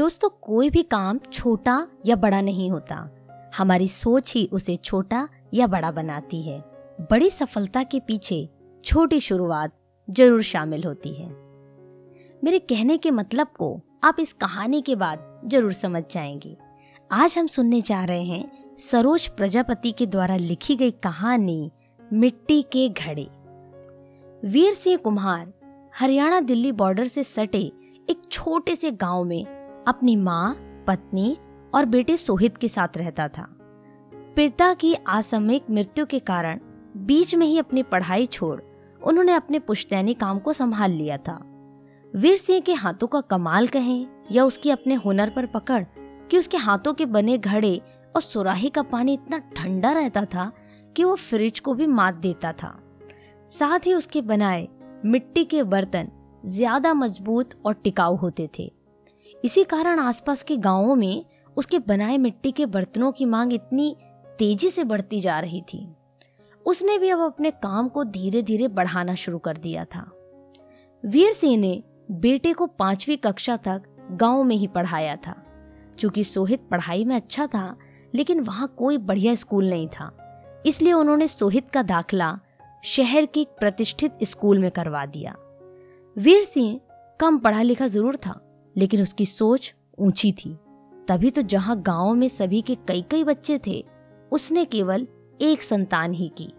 दोस्तों, कोई भी काम छोटा या बड़ा नहीं होता। हमारी सोच ही उसे छोटा या बड़ा बनाती है। बड़ी सफलता के पीछे छोटी शुरुआत ज़रूर शामिल होती है। मेरे कहने के मतलब को आप इस कहानी के बाद ज़रूर समझ जाएँगे। आज हम सुनने जा रहे हैं सरोज प्रजापति के द्वारा लिखी गई कहानी, मिट्टी के घड़े। वीर सिंह कुम्हार, हरियाणा दिल्ली बॉर्डर से सटे एक छोटे से गाँव में अपनी माँ, पत्नी और बेटे सोहित के साथ रहता था। पिता की आसामयिक मृत्यु के कारण बीच में ही अपनी पढ़ाई छोड़ उन्होंने अपने पुश्तैनी काम को संभाल लिया था। वीर सिंह के हाथों का कमाल कहें या उसकी अपने हुनर पर पकड़ कि उसके हाथों के बने घड़े और सुराही का पानी इतना ठंडा रहता था कि वो फ्रिज को भी मात देता था। साथ ही उसके बनाए मिट्टी के बर्तन ज़्यादा मज़बूत और टिकाऊ होते थे। इसी कारण आसपास के गाँवों में उसके बनाए मिट्टी के बर्तनों की मांग इतनी तेज़ी से बढ़ती जा रही थी। उसने भी अब अपने काम को धीरे धीरे बढ़ाना शुरू कर दिया था। वीर सिंह ने बेटे को पांचवी कक्षा तक गाँव में ही पढ़ाया था। क्योंकि सोहित पढ़ाई में अच्छा था, लेकिन वहाँ कोई बढ़िया स्कूल नहीं था। इसलिए उन्होंने सोहित का दाखला शहर के एक प्रतिष्ठित स्कूल में करवा दिया। वीर सिंह कम पढ़ा लिखा ज़रूर था। लेकिन उसकी सोच ऊँची थी। तभी तो जहाँ गाँव में सभी के कई कई बच्चे थे, उसने केवल एक संतान ही की।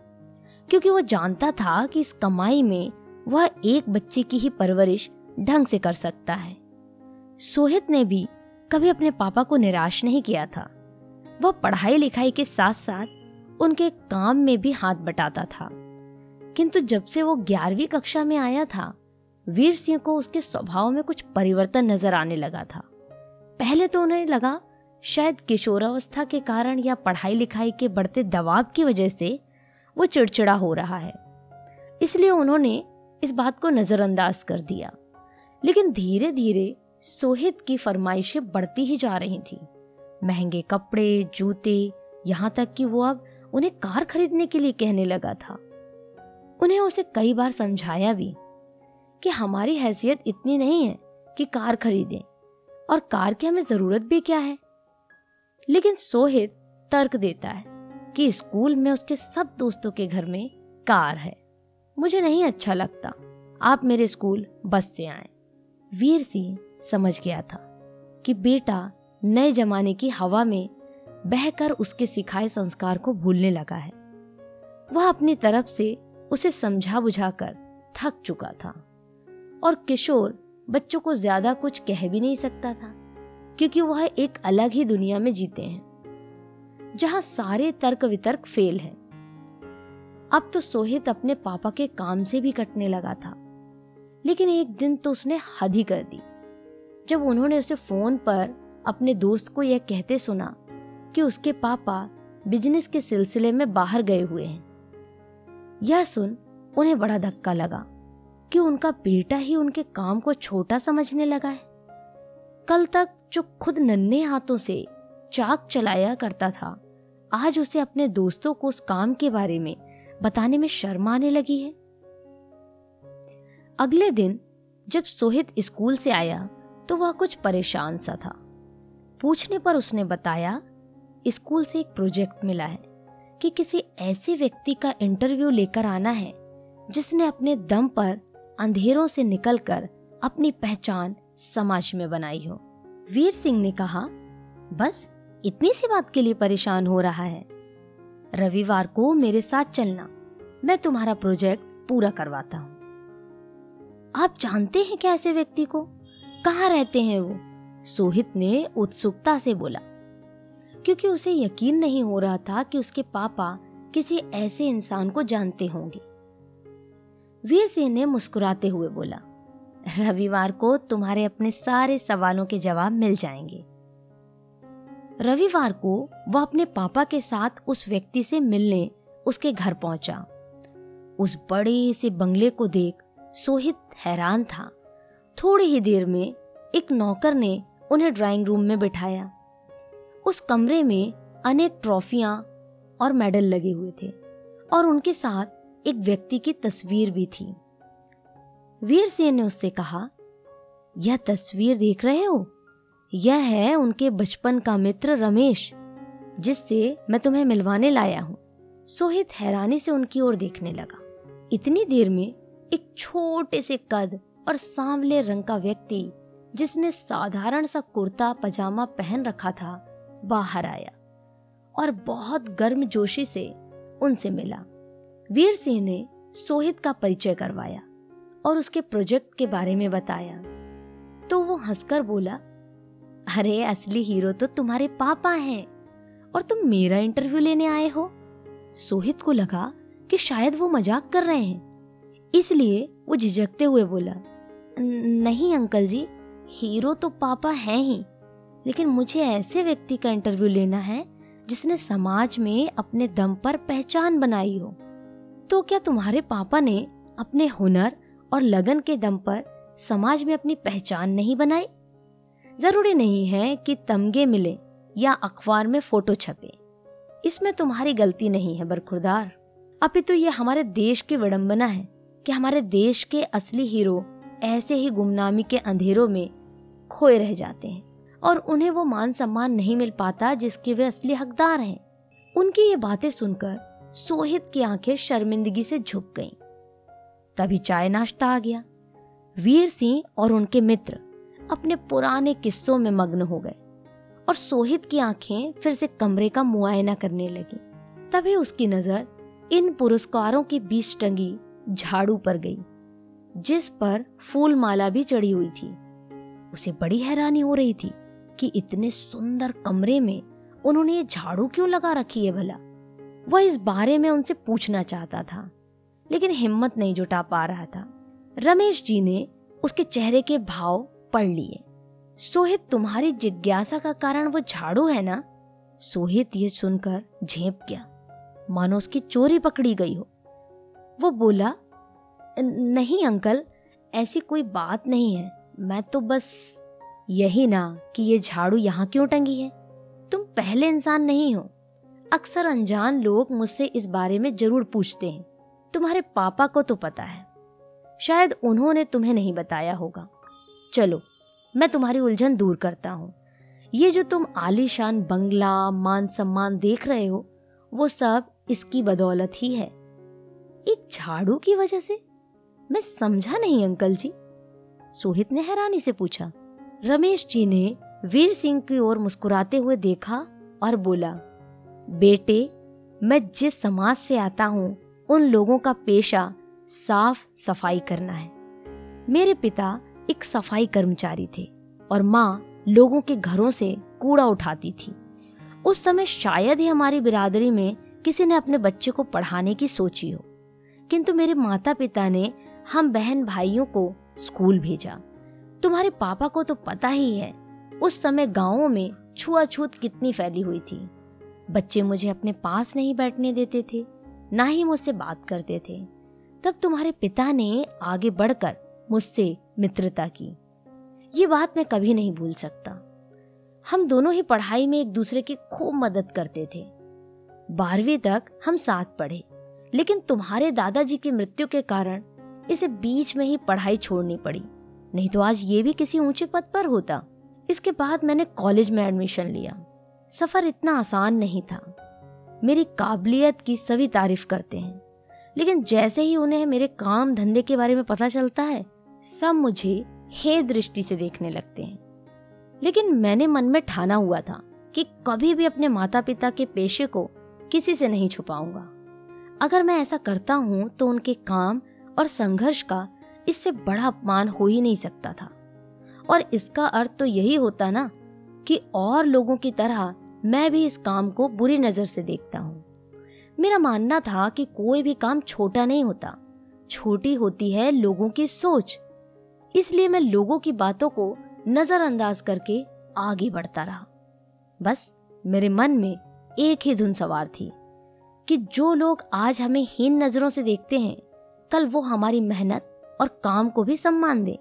क्योंकि वो जानता था कि इस कमाई में वह एक बच्चे की ही परवरिश ढंग से कर सकता है। सोहित ने भी कभी अपने पापा को निराश नहीं किया था। वह पढ़ाई लिखाई के साथ साथ उनके काम में भी हाथ बटाता था। किंतु जब से वो ग्यारहवीं कक्षा में आया था वीर सिंह को उसके स्वभाव में कुछ परिवर्तन नज़र आने लगा था। पहले तो उन्हें लगा, शायद किशोरावस्था के कारण या पढ़ाई लिखाई के बढ़ते दबाव की वजह से वो चिड़चिड़ा हो रहा है। इसलिए उन्होंने इस बात को नज़रअंदाज कर दिया। लेकिन धीरे धीरे सोहित की फरमाइशें बढ़ती ही जा रही थी। महँगे कपड़े, जूते, यहाँ तक कि वो अब उन्हें कार खरीदने के लिए कहने लगा था। उन्हें उसे कई बार समझाया भी कि हमारी हैसियत इतनी नहीं है कि कार खरीदें। और कार की हमें ज़रूरत भी क्या है? लेकिन सोहित तर्क देता है कि स्कूल में उसके सब दोस्तों के घर में कार है। मुझे नहीं अच्छा लगता। आप मेरे स्कूल बस से आए। वीर सिंह समझ गया था कि बेटा नए जमाने की हवा में बहकर उसके सिखाए संस्कार को भूलने लगा है। वह अपनी तरफ़ से उसे समझा बुझाकर थक चुका था। और किशोर बच्चों को ज़्यादा कुछ कह भी नहीं सकता था, क्योंकि वह एक अलग ही दुनिया में जीते हैं, जहाँ सारे तर्क वितर्क फेल हैं। अब तो सोहित अपने पापा के काम से भी कटने लगा था, लेकिन एक दिन तो उसने हद ही कर दी जब उन्होंने उसे फ़ोन पर अपने दोस्त को यह कहते सुना कि उसके पापा बिज़नेस के सिलसिले में बाहर गए हुए हैं, यह सुन उन्हें बड़ा धक्का लगा कि उनका बेटा ही उनके काम को छोटा समझने लगा है। कल तक जो खुद नन्हे हाथों से चाक चलाया करता था, आज उसे अपने दोस्तों को उस काम के बारे में बताने में शर्म आने लगी है। अगले दिन जब सोहित स्कूल से आया तो वह कुछ परेशान सा था। पूछने पर उसने बताया, स्कूल से एक प्रोजेक्ट मिला है कि किसी ऐसे व्यक्ति का इंटरव्यू लेकर आना है, जिसने अपने दम पर अंधेरों से निकलकर अपनी पहचान समाज में बनाई हो। वीर सिंह ने कहा, बस, इतनी सी बात के लिए परेशान हो रहा है। रविवार को मेरे साथ चलना, मैं तुम्हारा प्रोजेक्ट पूरा करवाता हूँ। आप जानते हैं क्या ऐसे व्यक्ति को? कहाँ रहते हैं वो? सोहित ने उत्सुकता से बोला। क्योंकि उसे यकीन नहीं हो रहा था कि उसके पापा किसी ऐसे इंसान को जानते होंगे। वीर सिंह ने मुस्कुराते हुए बोला, रविवार को तुम्हारे अपने सारे सवालों के जवाब मिल जाएँगे। रविवार को वह अपने पापा के साथ उस व्यक्ति से मिलने उसके घर पहुँचा। उस बड़े से बंगले को देख सोहित हैरान था। थोड़ी ही देर में एक नौकर ने उन्हें ड्राइंग रूम में बिठाया। उस कमरे में अनेक ट्रॉफियाँ और मेडल लगे हुए थे और उनके साथ एक व्यक्ति की तस्वीर भी थी। वीर सिंह ने उससे कहा, यह तस्वीर देख रहे हो? यह है उनके बचपन का मित्र रमेश, जिससे मैं तुम्हें मिलवाने लाया हूँ। सोहित हैरानी से उनकी ओर देखने लगा। इतनी देर में एक छोटे से कद और सांवले रंग का व्यक्ति, जिसने साधारण सा कुर्ता, पजामा पहन रखा था, बाहर आया और बहुत गर्म जोशी से उनसे मिला। वीर सिंह ने सोहित का परिचय करवाया और उसके प्रोजेक्ट के बारे में बताया। तो वो हंसकर बोला, अरे, असली हीरो तो तुम्हारे पापा हैं और तुम मेरा इंटरव्यू लेने आए हो। सोहित को लगा कि शायद वो मज़ाक कर रहे हैं। इसलिए वो झिझकते हुए बोला नहीं अंकल जी, हीरो तो पापा हैं ही, लेकिन मुझे ऐसे व्यक्ति का इंटरव्यू लेना है जिसने समाज में अपने दम पर पहचान बनाई हो। तो क्या तुम्हारे पापा ने अपने हुनर और लगन के दम पर समाज में अपनी पहचान नहीं बनाई? ज़रूरी नहीं है कि तमगे मिले या अखबार में फ़ोटो छपे। इसमें तुम्हारी गलती नहीं है बरखुरदार। अभी तो ये हमारे देश की विडंबना है कि हमारे देश के असली हीरो ऐसे ही गुमनामी के अंधेरों में खोए रह जाते हैं और उन्हें वो मान सम्मान नहीं मिल पाता जिसके वे असली हकदार हैं। उनकी ये बातें सुनकर सोहित की आँखें शर्मिंदगी से झुक गईं। तभी चाय नाश्ता आ गया। वीर सिंह और उनके मित्र अपने पुराने किस्सों में मग्न हो गए और सोहित की आँखें फिर से कमरे का मुआयना करने लगी। तभी उसकी नज़र इन पुरस्कारों के बीच टंगी झाड़ू पर गई, जिस पर फूल माला भी चढ़ी हुई थी। उसे बड़ी हैरानी हो रही थी कि इतने सुंदर कमरे में उन्होंने ये झाड़ू क्यों लगा रखी है भला? वह इस बारे में उनसे पूछना चाहता था, लेकिन हिम्मत नहीं जुटा पा रहा था। रमेश जी ने उसके चेहरे के भाव पढ़ लिए। सोहित, तुम्हारी जिज्ञासा का कारण वो झाड़ू है ना? सोहित ये सुनकर झेप गया। मानो उसकी चोरी पकड़ी गई हो। वो बोला नहीं अंकल, ऐसी कोई बात नहीं है। मैं तो बस यही ना कि ये झाड़ू यहाँ क्यों टंगी है? तुम पहले इंसान नहीं हो। अक्सर अनजान लोग मुझसे इस बारे में ज़रूर पूछते हैं। तुम्हारे पापा को तो पता है। शायद उन्होंने तुम्हें नहीं बताया होगा। चलो, मैं तुम्हारी उलझन दूर करता हूँ। ये जो तुम आलीशान बंगला मान सम्मान देख रहे हो, वो सब इसकी बदौलत ही है। एक झाड़ू की वजह से? मैं समझा नहीं, अंकल जी। सोहित ने हैरानी से पूछा। रमेश जी ने वीर सिंह की ओर मुस्कुराते हुए देखा और बोला बेटे, मैं जिस समाज से आता हूँ, उन लोगों का पेशा साफ़ सफ़ाई करना है। मेरे पिता एक सफ़ाई कर्मचारी थे और माँ लोगों के घरों से कूड़ा उठाती थी। उस समय शायद ही हमारी बिरादरी में किसी ने अपने बच्चे को पढ़ाने की सोची हो। किंतु मेरे माता पिता ने हम बहन भाइयों को स्कूल भेजा। तुम्हारे पापा को तो पता ही है, उस समय गाँवों में छुआछूत कितनी फैली हुई थी। बच्चे मुझे अपने पास नहीं बैठने देते थे, ना ही मुझसे बात करते थे। तब तुम्हारे पिता ने आगे बढ़कर मुझसे मित्रता की। ये बात मैं कभी नहीं भूल सकता। हम दोनों ही पढ़ाई में एक दूसरे की खूब मदद करते थे। बारहवीं तक हम साथ पढ़े, लेकिन तुम्हारे दादाजी की मृत्यु के कारण इसे बीच में ही पढ़ाई छोड़नी पड़ी। नहीं तो आज ये भी किसी ऊँचे पद पर होता। इसके बाद मैंने कॉलेज में एडमिशन लिया। सफ़र इतना आसान नहीं था। मेरी काबिलियत की सभी तारीफ़ करते हैं। लेकिन जैसे ही उन्हें मेरे काम धंधे के बारे में पता चलता है, सब मुझे हे दृष्टि से देखने लगते हैं। लेकिन मैंने मन में ठाना हुआ था कि कभी भी अपने माता पिता के पेशे को किसी से नहीं छुपाऊँगा। अगर मैं ऐसा करता हूँ तो उनके काम और संघर्ष का इससे बड़ा अपमान हो ही नहीं सकता था। और इसका अर्थ तो यही होता ना कि और लोगों की तरह मैं भी इस काम को बुरी नज़र से देखता हूँ। मेरा मानना था कि कोई भी काम छोटा नहीं होता। छोटी होती है लोगों की सोच। इसलिए मैं लोगों की बातों को नजरअंदाज करके आगे बढ़ता रहा। बस मेरे मन में एक ही धुन सवार थी कि जो लोग आज हमें हीन नज़रों से देखते हैं, कल वो हमारी मेहनत और काम को भी सम्मान दें,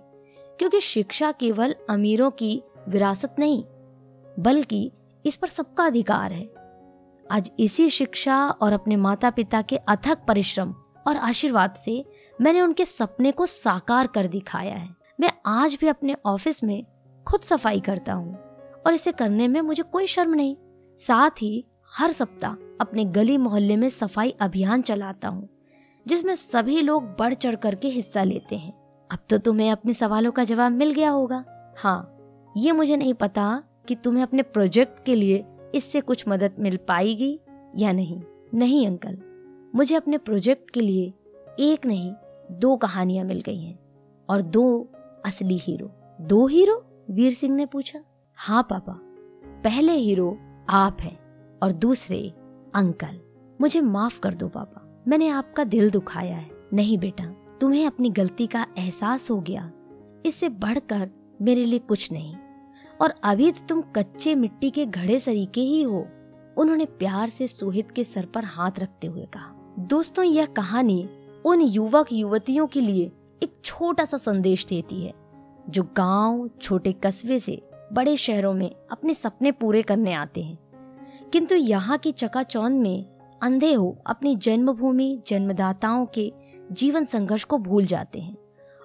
क्योंकि शिक्षा केवल अमीरों की विरासत नहीं, बल्कि इस पर सबका अधिकार है। आज इसी शिक्षा और अपने माता पिता के अथक परिश्रम और आशीर्वाद से मैंने उनके सपने को साकार कर दिखाया है। मैं आज भी अपने ऑफ़िस में खुद सफ़ाई करता हूँ और इसे करने में मुझे कोई शर्म नहीं। साथ ही हर सप्ताह अपने गली मोहल्ले में सफ़ाई अभियान चलाता हूँ, जिसमें सभी लोग बढ़ चढ़ करके हिस्सा लेते हैं। अब तो तुम्हें अपने सवालों का जवाब मिल गया होगा। हाँ ये मुझे नहीं पता कि तुम्हें अपने प्रोजेक्ट के लिए इससे कुछ मदद मिल पाएगी या नहीं? नहीं, अंकल। मुझे अपने प्रोजेक्ट के लिए एक नहीं, दो कहानियाँ मिल गई हैं और दो असली हीरो। दो हीरो? वीर सिंह ने पूछा। हाँ पापा। पहले हीरो आप हैं और दूसरे अंकल। मुझे माफ़ कर दो, पापा। मैंने आपका दिल दुखाया है। नहीं, बेटा। तुम्हें अपनी गलती का एहसास हो गया। इससे बढ़कर मेरे लिए कुछ नहीं। और अभी तो तुम कच्चे मिट्टी के घड़े सरीके ही हो। उन्होंने प्यार से सोहित के सर पर हाथ रखते हुए कहा। दोस्तों, यह कहानी उन युवक युवतियों के लिए एक छोटा सा संदेश देती है, जो गाँव, छोटे कस्बे से बड़े शहरों में अपने सपने पूरे करने आते हैं। किंतु यहाँ की चकाचौंध में अंधे हो अपनी जन्मभूमि, जन्मदाताओं के जीवन संघर्ष को भूल जाते हैं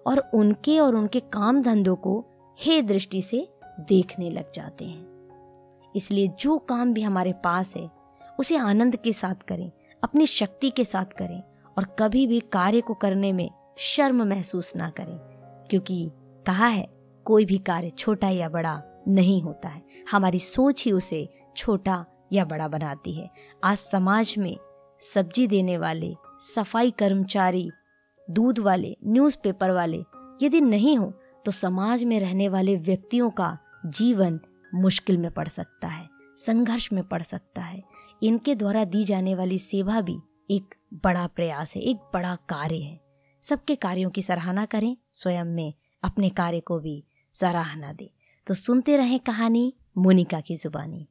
और उनके और उनके काम धंधों को हे दृष्टि से देखने लग जाते हैं। इसलिए जो काम भी हमारे पास है, उसे आनंद के साथ करें, अपनी शक्ति के साथ करें और कभी भी कार्य को करने में शर्म महसूस ना करें। क्योंकि कहा है, कोई भी कार्य छोटा या बड़ा नहीं होता है। हमारी सोच ही उसे छोटा या बड़ा बनाती है। आज समाज में सब्ज़ी देने वाले, सफ़ाई कर्मचारी, दूध वाले न्यूज़पेपर वाले यदि नहीं हो तो समाज में रहने वाले व्यक्तियों का जीवन मुश्किल में पड़ सकता है, संघर्ष में पड़ सकता है। इनके द्वारा दी जाने वाली सेवा भी एक बड़ा प्रयास है, एक बड़ा कार्य है। सबके कार्यों की सराहना करें, स्वयं में अपने कार्य को भी सराहना दें। तो सुनते रहें कहानी मोनिका की जुबानी।